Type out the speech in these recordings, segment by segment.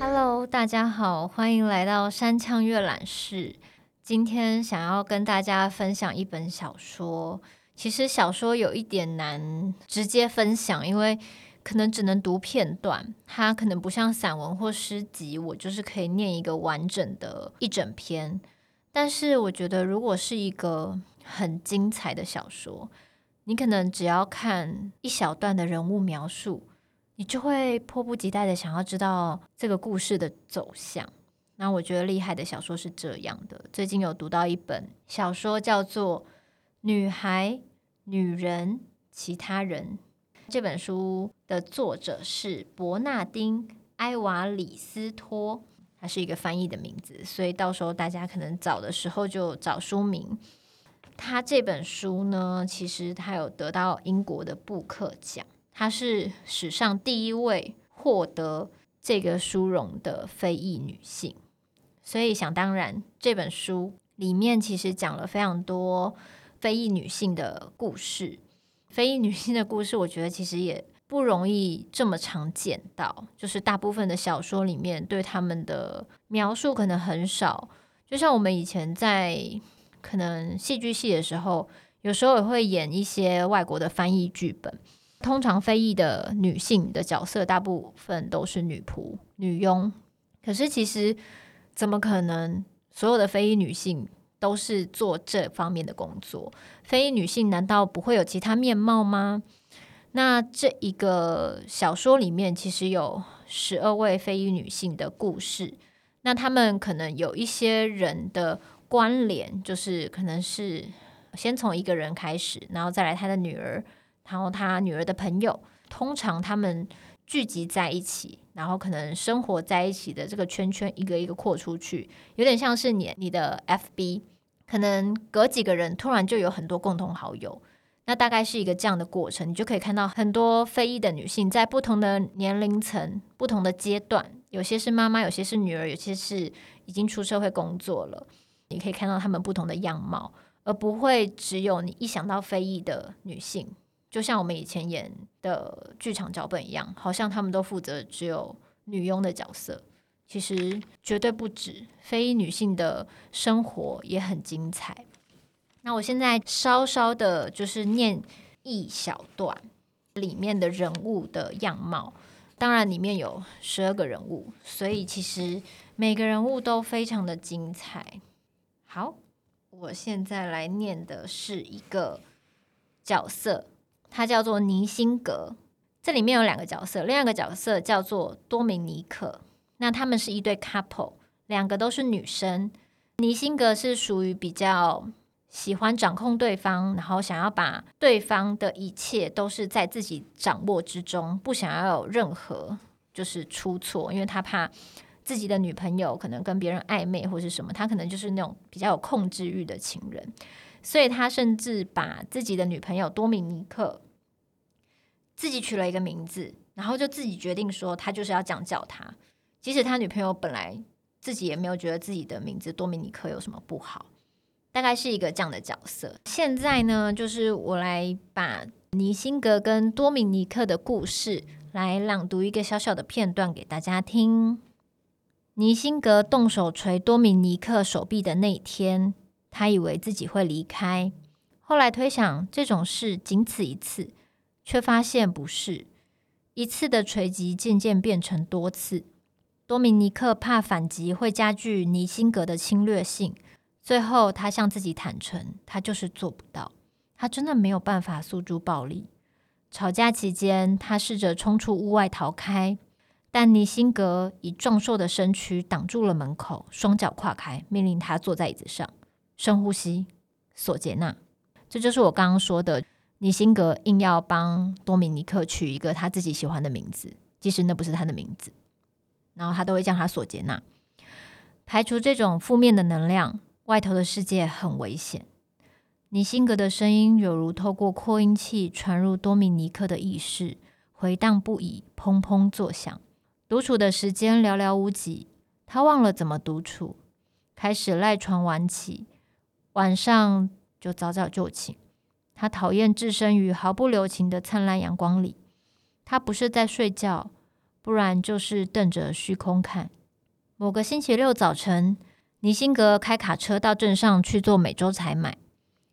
Hello，大家好，欢迎来到山羌阅览室。今天想要跟大家分享一本小说。其实小说有一点难直接分享，因为可能只能读片段，它可能不像散文或诗集，我就是可以念一个完整的一整篇。但是我觉得，如果是一个很精彩的小说，你可能只要看一小段的人物描述，你就会迫不及待的想要知道这个故事的走向。那我觉得厉害的小说是这样的。最近有读到一本小说，叫做《女孩》。女人，其他人。这本书的作者是伯纳丁·埃瓦里斯托，他是一个翻译的名字，所以到时候大家可能找的时候就找书名。他这本书呢，其实他有得到英国的布克奖，他是史上第一位获得这个殊荣的非裔女性，所以想当然，这本书里面其实讲了非常多。非裔女性的故事，非裔女性的故事，我觉得其实也不容易这么常见到。就是大部分的小说里面对他们的描述可能很少。就像我们以前在可能戏剧系的时候，有时候也会演一些外国的翻译剧本。通常非裔的女性的角色，大部分都是女仆、女佣。可是其实怎么可能所有的非裔女性？都是做这方面的工作，非裔女性难道不会有其他面貌吗？那这一个小说里面其实有十二位非裔女性的故事，那他们可能有一些人的关联，就是可能是先从一个人开始，然后再来他的女儿，然后他女儿的朋友，通常他们聚集在一起。然后可能生活在一起的这个圈圈一个一个扩出去，有点像是你你的 FB，可能隔几个人突然就有很多共同好友，那大概是一个这样的过程，你就可以看到很多非裔的女性在不同的年龄层、不同的阶段，有些是妈妈，有些是女儿，有些是已经出社会工作了，你可以看到她们不同的样貌，而不会只有你一想到非裔的女性。就像我们以前演的剧场脚本一样，好像他们都负责只有女佣的角色，其实绝对不止。非裔女性的生活也很精彩。那我现在稍稍的，就是念一小段里面的人物的样貌。当然，里面有十二个人物，所以其实每个人物都非常的精彩。好，我现在来念的是一个角色。他叫做尼辛格，这里面有两个角色，另外一个角色叫做多米尼克。那他们是一对 couple，两个都是女生。尼辛格是属于比较喜欢掌控对方，然后想要把对方的一切都是在自己掌握之中，不想要有任何就是出错，因为他怕自己的女朋友可能跟别人暧昧或是什么，他可能就是那种比较有控制欲的情人。所以他甚至把自己的女朋友多米尼克自己取了一个名字，然后就自己决定说他就是要这样叫他，即使他女朋友本来自己也没有觉得自己的名字多米尼克有什么不好，大概是一个这样的角色。现在呢，就是我来把尼辛格跟多米尼克的故事来朗读一个小小的片段给大家听。尼辛格动手捶多米尼克手臂的那一天。他以为自己会离开，后来推想这种事仅此一次，却发现不是。一次的锤击渐渐变成多次。多米尼克怕反击会加剧尼辛格的侵略性，最后他向自己坦诚，他就是做不到，他真的没有办法诉诸暴力。吵架期间，他试着冲出屋外逃开，但尼辛格以壮硕的身躯挡住了门口，双脚跨开，命令他坐在椅子上。深呼吸，索杰纳，这就是我刚刚说的。尼辛格硬要帮多米尼克取一个他自己喜欢的名字，即使那不是他的名字，然后他都会叫他索杰纳。排除这种负面的能量，外头的世界很危险。尼辛格的声音有如透过扩音器传入多米尼克的意识，回荡不已，砰砰作响。独处的时间寥寥无几，他忘了怎么独处。开始赖床晚起，晚上就早早就寝。他讨厌置身于毫不留情的灿烂阳光里。他不是在睡觉，不然就是瞪着虚空看。某个星期六早晨，尼辛格开卡车到镇上去做每周采买，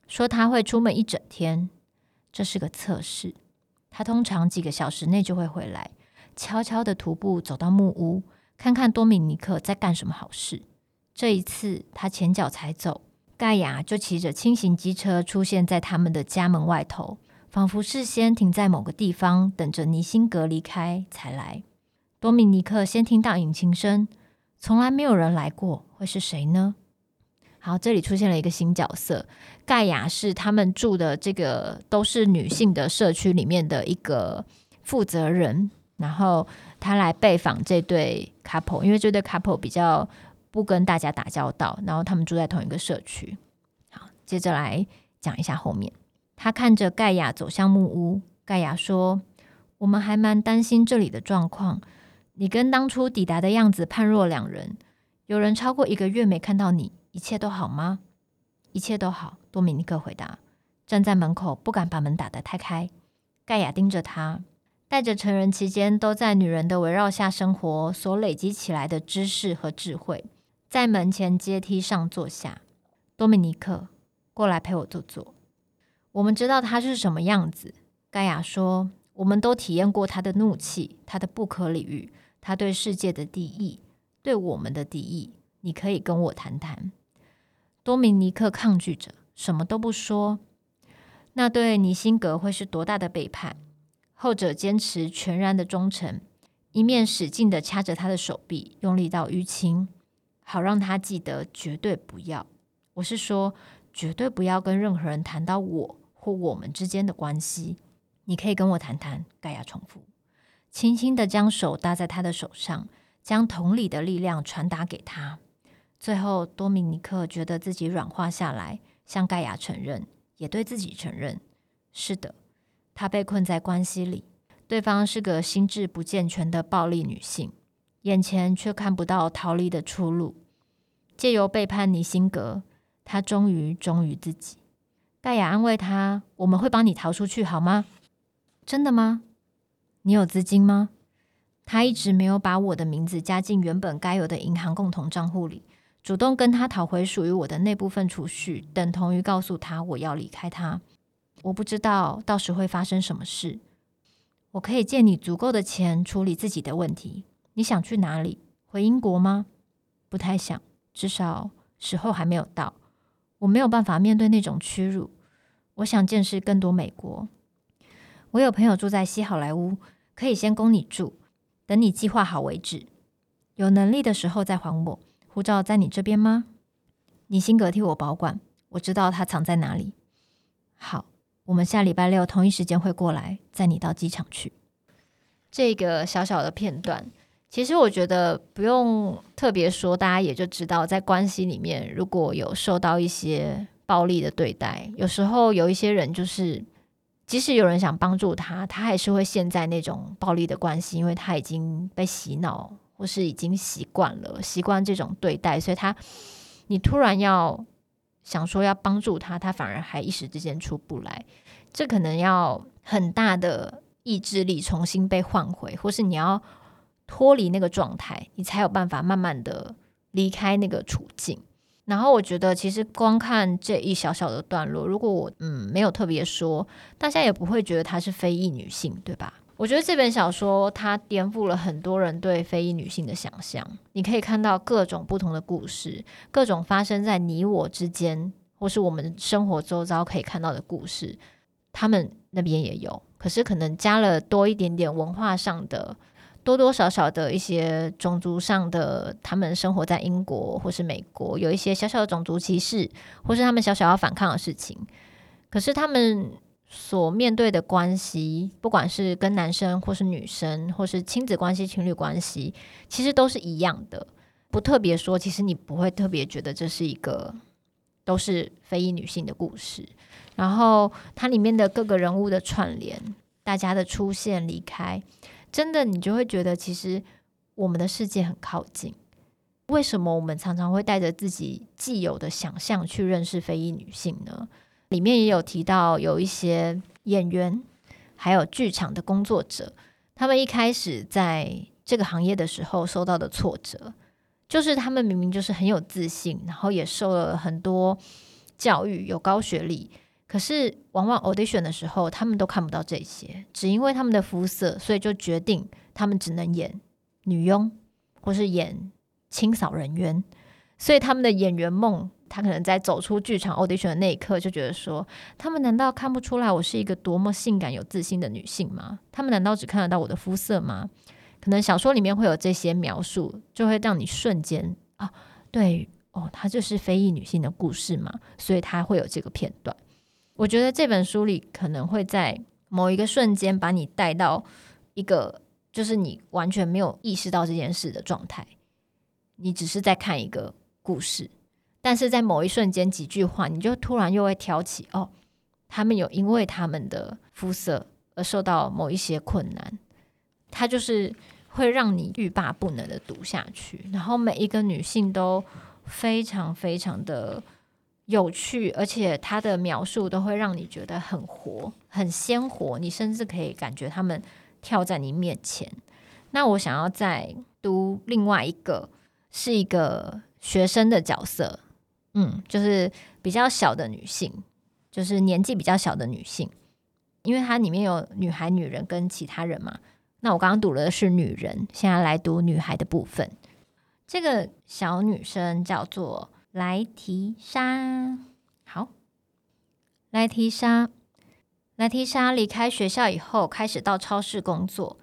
说他会出门一整天。这是个测试。他通常几个小时内就会回来，悄悄地徒步走到木屋，看看多米尼克在干什么好事。这一次，他前脚才走，盖亚就骑着轻型机车出现在他们的家门外头，仿佛事先停在某个地方，等着尼辛格离开才来。多米尼克先听到引擎声，从来没有人来过，会是谁呢？好，这里出现了一个新角色，盖亚是他们住的这个都是女性的社区里面的一个负责人，然后他来拜访这对 couple，因为这对 couple 比较不跟大家打交道，然后他们住在同一个社区。好，接着来讲一下后面，他看着盖亚走向木屋，盖亚说：“我们还蛮担心这里的状况，你跟当初抵达的样子判若两人，有人超过一个月没看到你。”一切都好吗？一切都好，多米尼克回答。站在门口，不敢把门打得太开。盖亚盯着他，带着成人期间都在女人的围绕下生活所累积起来的知识和智慧，在门前阶梯上坐下。多米尼克，过来陪我坐坐。我们知道他是什么样子。盖亚说：“我们都体验过他的怒气，他的不可理喻，他对世界的敌意，对我们的敌意。你可以跟我谈谈。”多米尼克抗拒着，什么都不说。那对尼辛格会是多大的背叛？后者坚持全然的忠诚，一面使劲的掐着他的手臂，用力到淤青，好让他记得绝对不要。我是说，绝对不要跟任何人谈到我或我们之间的关系。你可以跟我谈谈。盖亚重复，轻轻地将手搭在他的手上，将同理的力量传达给他。最后，多米尼克觉得自己软化下来，向盖亚承认，也对自己承认：是的，他被困在关系里，对方是个心智不健全的暴力女性，眼前却看不到逃离的出路。借由背叛尼辛格，他终于忠于自己。盖亚安慰他：“我们会帮你逃出去，好吗？”“真的吗？你有资金吗？”他一直没有把我的名字加进原本该有的银行共同账户里。主动跟他讨回属于我的那部分储蓄，等同于告诉他我要离开他。我不知道到时会发生什么事。我可以借你足够的钱处理自己的问题。你想去哪里？回英国吗？不太想，至少时候还没有到。我没有办法面对那种屈辱。我想见识更多美国。我有朋友住在西好莱坞，可以先供你住，等你计划好为止。有能力的时候再还我。护照在你这边吗？你辛格替我保管，我知道他藏在哪里。好，我们下礼拜六同一时间会过来，载你到机场去。这个小小的片段，其实我觉得不用特别说，大家也就知道，在关系里面如果有受到一些暴力的对待，有时候有一些人就是，即使有人想帮助他，他还是会陷在那种暴力的关系，因为他已经被洗脑。或是已经习惯了，习惯这种对待，所以他，你突然要想说要帮助他，他反而还一时之间出不来。这可能要很大的意志力重新被唤回，或是你要脱离那个状态，你才有办法慢慢的离开那个处境。然后我觉得，其实光看这一小小的段落，如果我嗯没有特别说，大家也不会觉得她是非裔女性，对吧？我觉得这本小说它颠覆了很多人对非裔女性的想象。你可以看到各种不同的故事，各种发生在你我之间，或是我们生活周遭可以看到的故事，他们那边也有。可是可能加了多一点点文化上的，多多少少的一些种族上的，他们生活在英国或是美国，有一些小小的种族歧视，或是他们小小要反抗的事情。可是他们。所面对的关系，不管是跟男生或是女生，或是亲子关系、情侣关系，其实都是一样的。不特别说，其实你不会特别觉得这是一个都是非裔女性的故事。然后它里面的各个人物的串联，大家的出现、离开，真的你就会觉得，其实我们的世界很靠近。为什么我们常常会带着自己既有的想象去认识非裔女性呢？里面也有提到有一些演员，还有剧场的工作者，他们一开始在这个行业的时候受到的挫折，就是他们明明就是很有自信，然后也受了很多教育，有高学历，可是往往 audition 的时候，他们都看不到这些，只因为他们的肤色，所以就决定他们只能演女佣，或是演清扫人员，所以他们的演员梦。他可能在走出剧场 audition 的那一刻，就觉得说：他们难道看不出来我是一个多么性感有自信的女性吗？他们难道只看得到我的肤色吗？可能小说里面会有这些描述，就会让你瞬间啊，对哦，她就是非裔女性的故事嘛，所以她会有这个片段。我觉得这本书里可能会在某一个瞬间把你带到一个，就是你完全没有意识到这件事的状态，你只是在看一个故事。但是在某一瞬间，几句话，你就突然又会挑起哦，他们有因为他们的肤色而受到某一些困难，它就是会让你欲罢不能的读下去。然后每一个女性都非常非常的有趣，而且它的描述都会让你觉得很活、很鲜活，你甚至可以感觉他们跳在你面前。那我想要再读另外一个，是一个学生的角色。嗯，就是比较小的女性，就是年纪比较小的女性，因为它里面有女孩、女人跟其他人嘛。那我刚刚读的是女人，现在来读女孩的部分。这个小女生叫做莱提莎。好，莱提莎，莱提莎离开学校以后，开始到超市工作。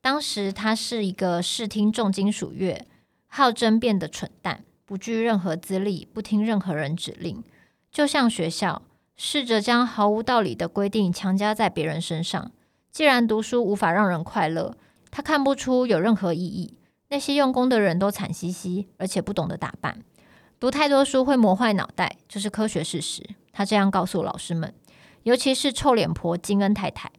当时她是一个视听重金属乐，好争辩的蠢蛋。不具任何资历，不听任何人指令，就像学校试着将毫无道理的规定强加在别人身上。既然读书无法让人快乐，他看不出有任何意义。那些用功的人都惨兮兮，而且不懂得打扮。读太多书会磨坏脑袋，这是科学事实。他这样告诉老师们，尤其是臭脸婆金恩太太。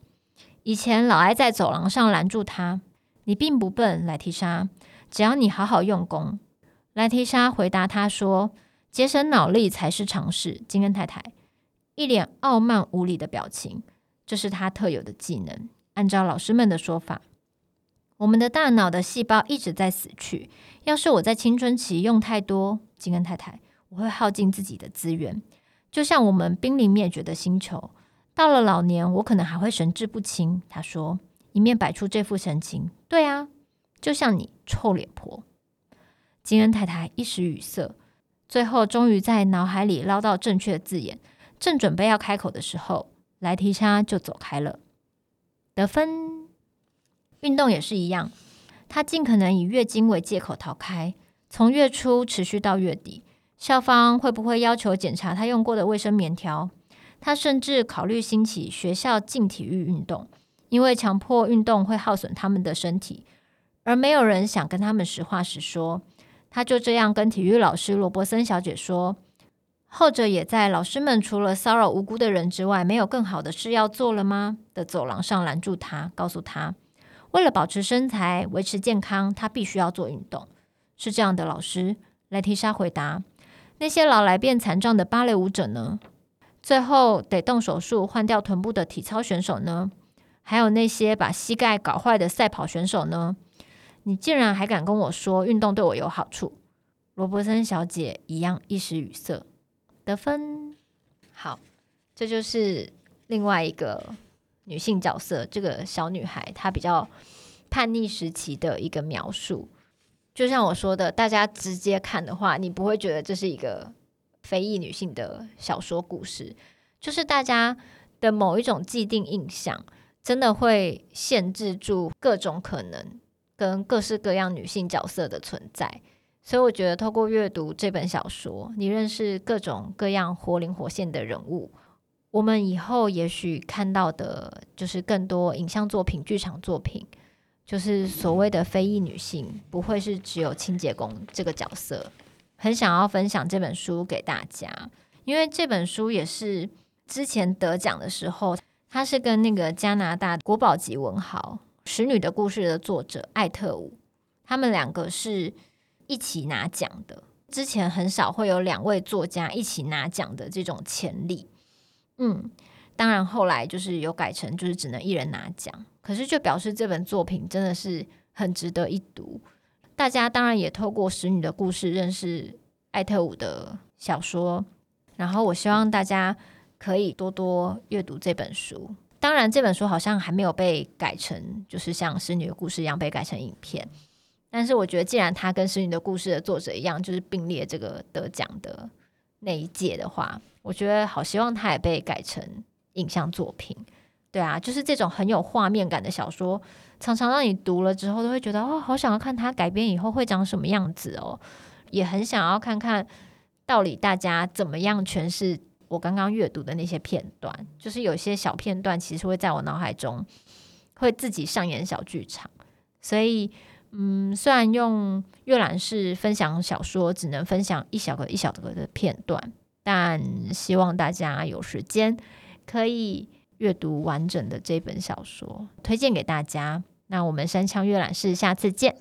以前老爱在走廊上拦住他：“你并不笨，莱提莎，只要你好好用功。”莱提莎回答他说：“节省脑力才是常识。”金恩太太一脸傲慢无礼的表情，这是他特有的技能。按照老师们的说法，我们的大脑的细胞一直在死去。要是我在青春期用太多，金恩太太，我会耗尽自己的资源，就像我们濒临灭绝的星球。到了老年，我可能还会神志不清。他说，一面摆出这副神情。对啊，就像你，臭脸婆。金恩太太一时语塞，最后终于在脑海里捞到正确的字眼，正准备要开口的时候，莱提莎就走开了。得分，运动也是一样，他尽可能以月经为借口逃开，从月初持续到月底。校方会不会要求检查他用过的卫生棉条？他甚至考虑兴起学校禁体育运动，因为强迫运动会耗损他们的身体，而没有人想跟他们实话实说。他就这样跟体育老师罗伯森小姐说，后者也在老师们除了骚扰无辜的人之外，没有更好的事要做了吗？的走廊上拦住他，告诉他，为了保持身材、维持健康，他必须要做运动。是这样的，老师，莱提莎回答。那些老来变残障的芭蕾舞者呢？最后得动手术换掉臀部的体操选手呢？还有那些把膝盖搞坏的赛跑选手呢？你竟然还敢跟我说运动对我有好处？罗伯森小姐一样一时语塞。得分好，这就是另外一个女性角色，这个小女孩她比较叛逆时期的一个描述。就像我说的，大家直接看的话，你不会觉得这是一个非裔女性的小说故事，就是大家的某一种既定印象，真的会限制住各种可能。跟各式各样女性角色的存在，所以我觉得透过阅读这本小说，你认识各种各样活灵活现的人物，我们以后也许看到的就是更多影像作品、剧场作品，就是所谓的非裔女性，不会是只有清洁工这个角色。很想要分享这本书给大家，因为这本书也是之前得奖的时候，它是跟那个加拿大国宝级文豪。《使女的故事》的作者艾特伍，他们两个是一起拿奖的。之前很少会有两位作家一起拿奖的这种潜力。嗯，当然后来就是有改成就是只能一人拿奖，可是就表示这本作品真的是很值得一读。大家当然也透过《使女的故事》认识艾特伍的小说，然后我希望大家可以多多阅读这本书。当然，这本书好像还没有被改成，就是像《使女的故事》一样被改成影片。但是，我觉得既然他跟《使女的故事》的作者一样，就是并列这个得奖的那一届的话，我觉得好希望他也被改成影像作品。对啊，就是这种很有画面感的小说。常常让你读了之后都会觉得哦，好想要看它改编以后会长什么样子哦，也很想要看看到底大家怎么样诠释我刚刚阅读的那些片段。就是有些小片段其实会在我脑海中会自己上演小剧场。所以，嗯，虽然用阅览室分享小说只能分享一小个一小个的片段，但希望大家有时间可以。阅读完整的这本小说，推荐给大家。那我们三枪阅览室下次见。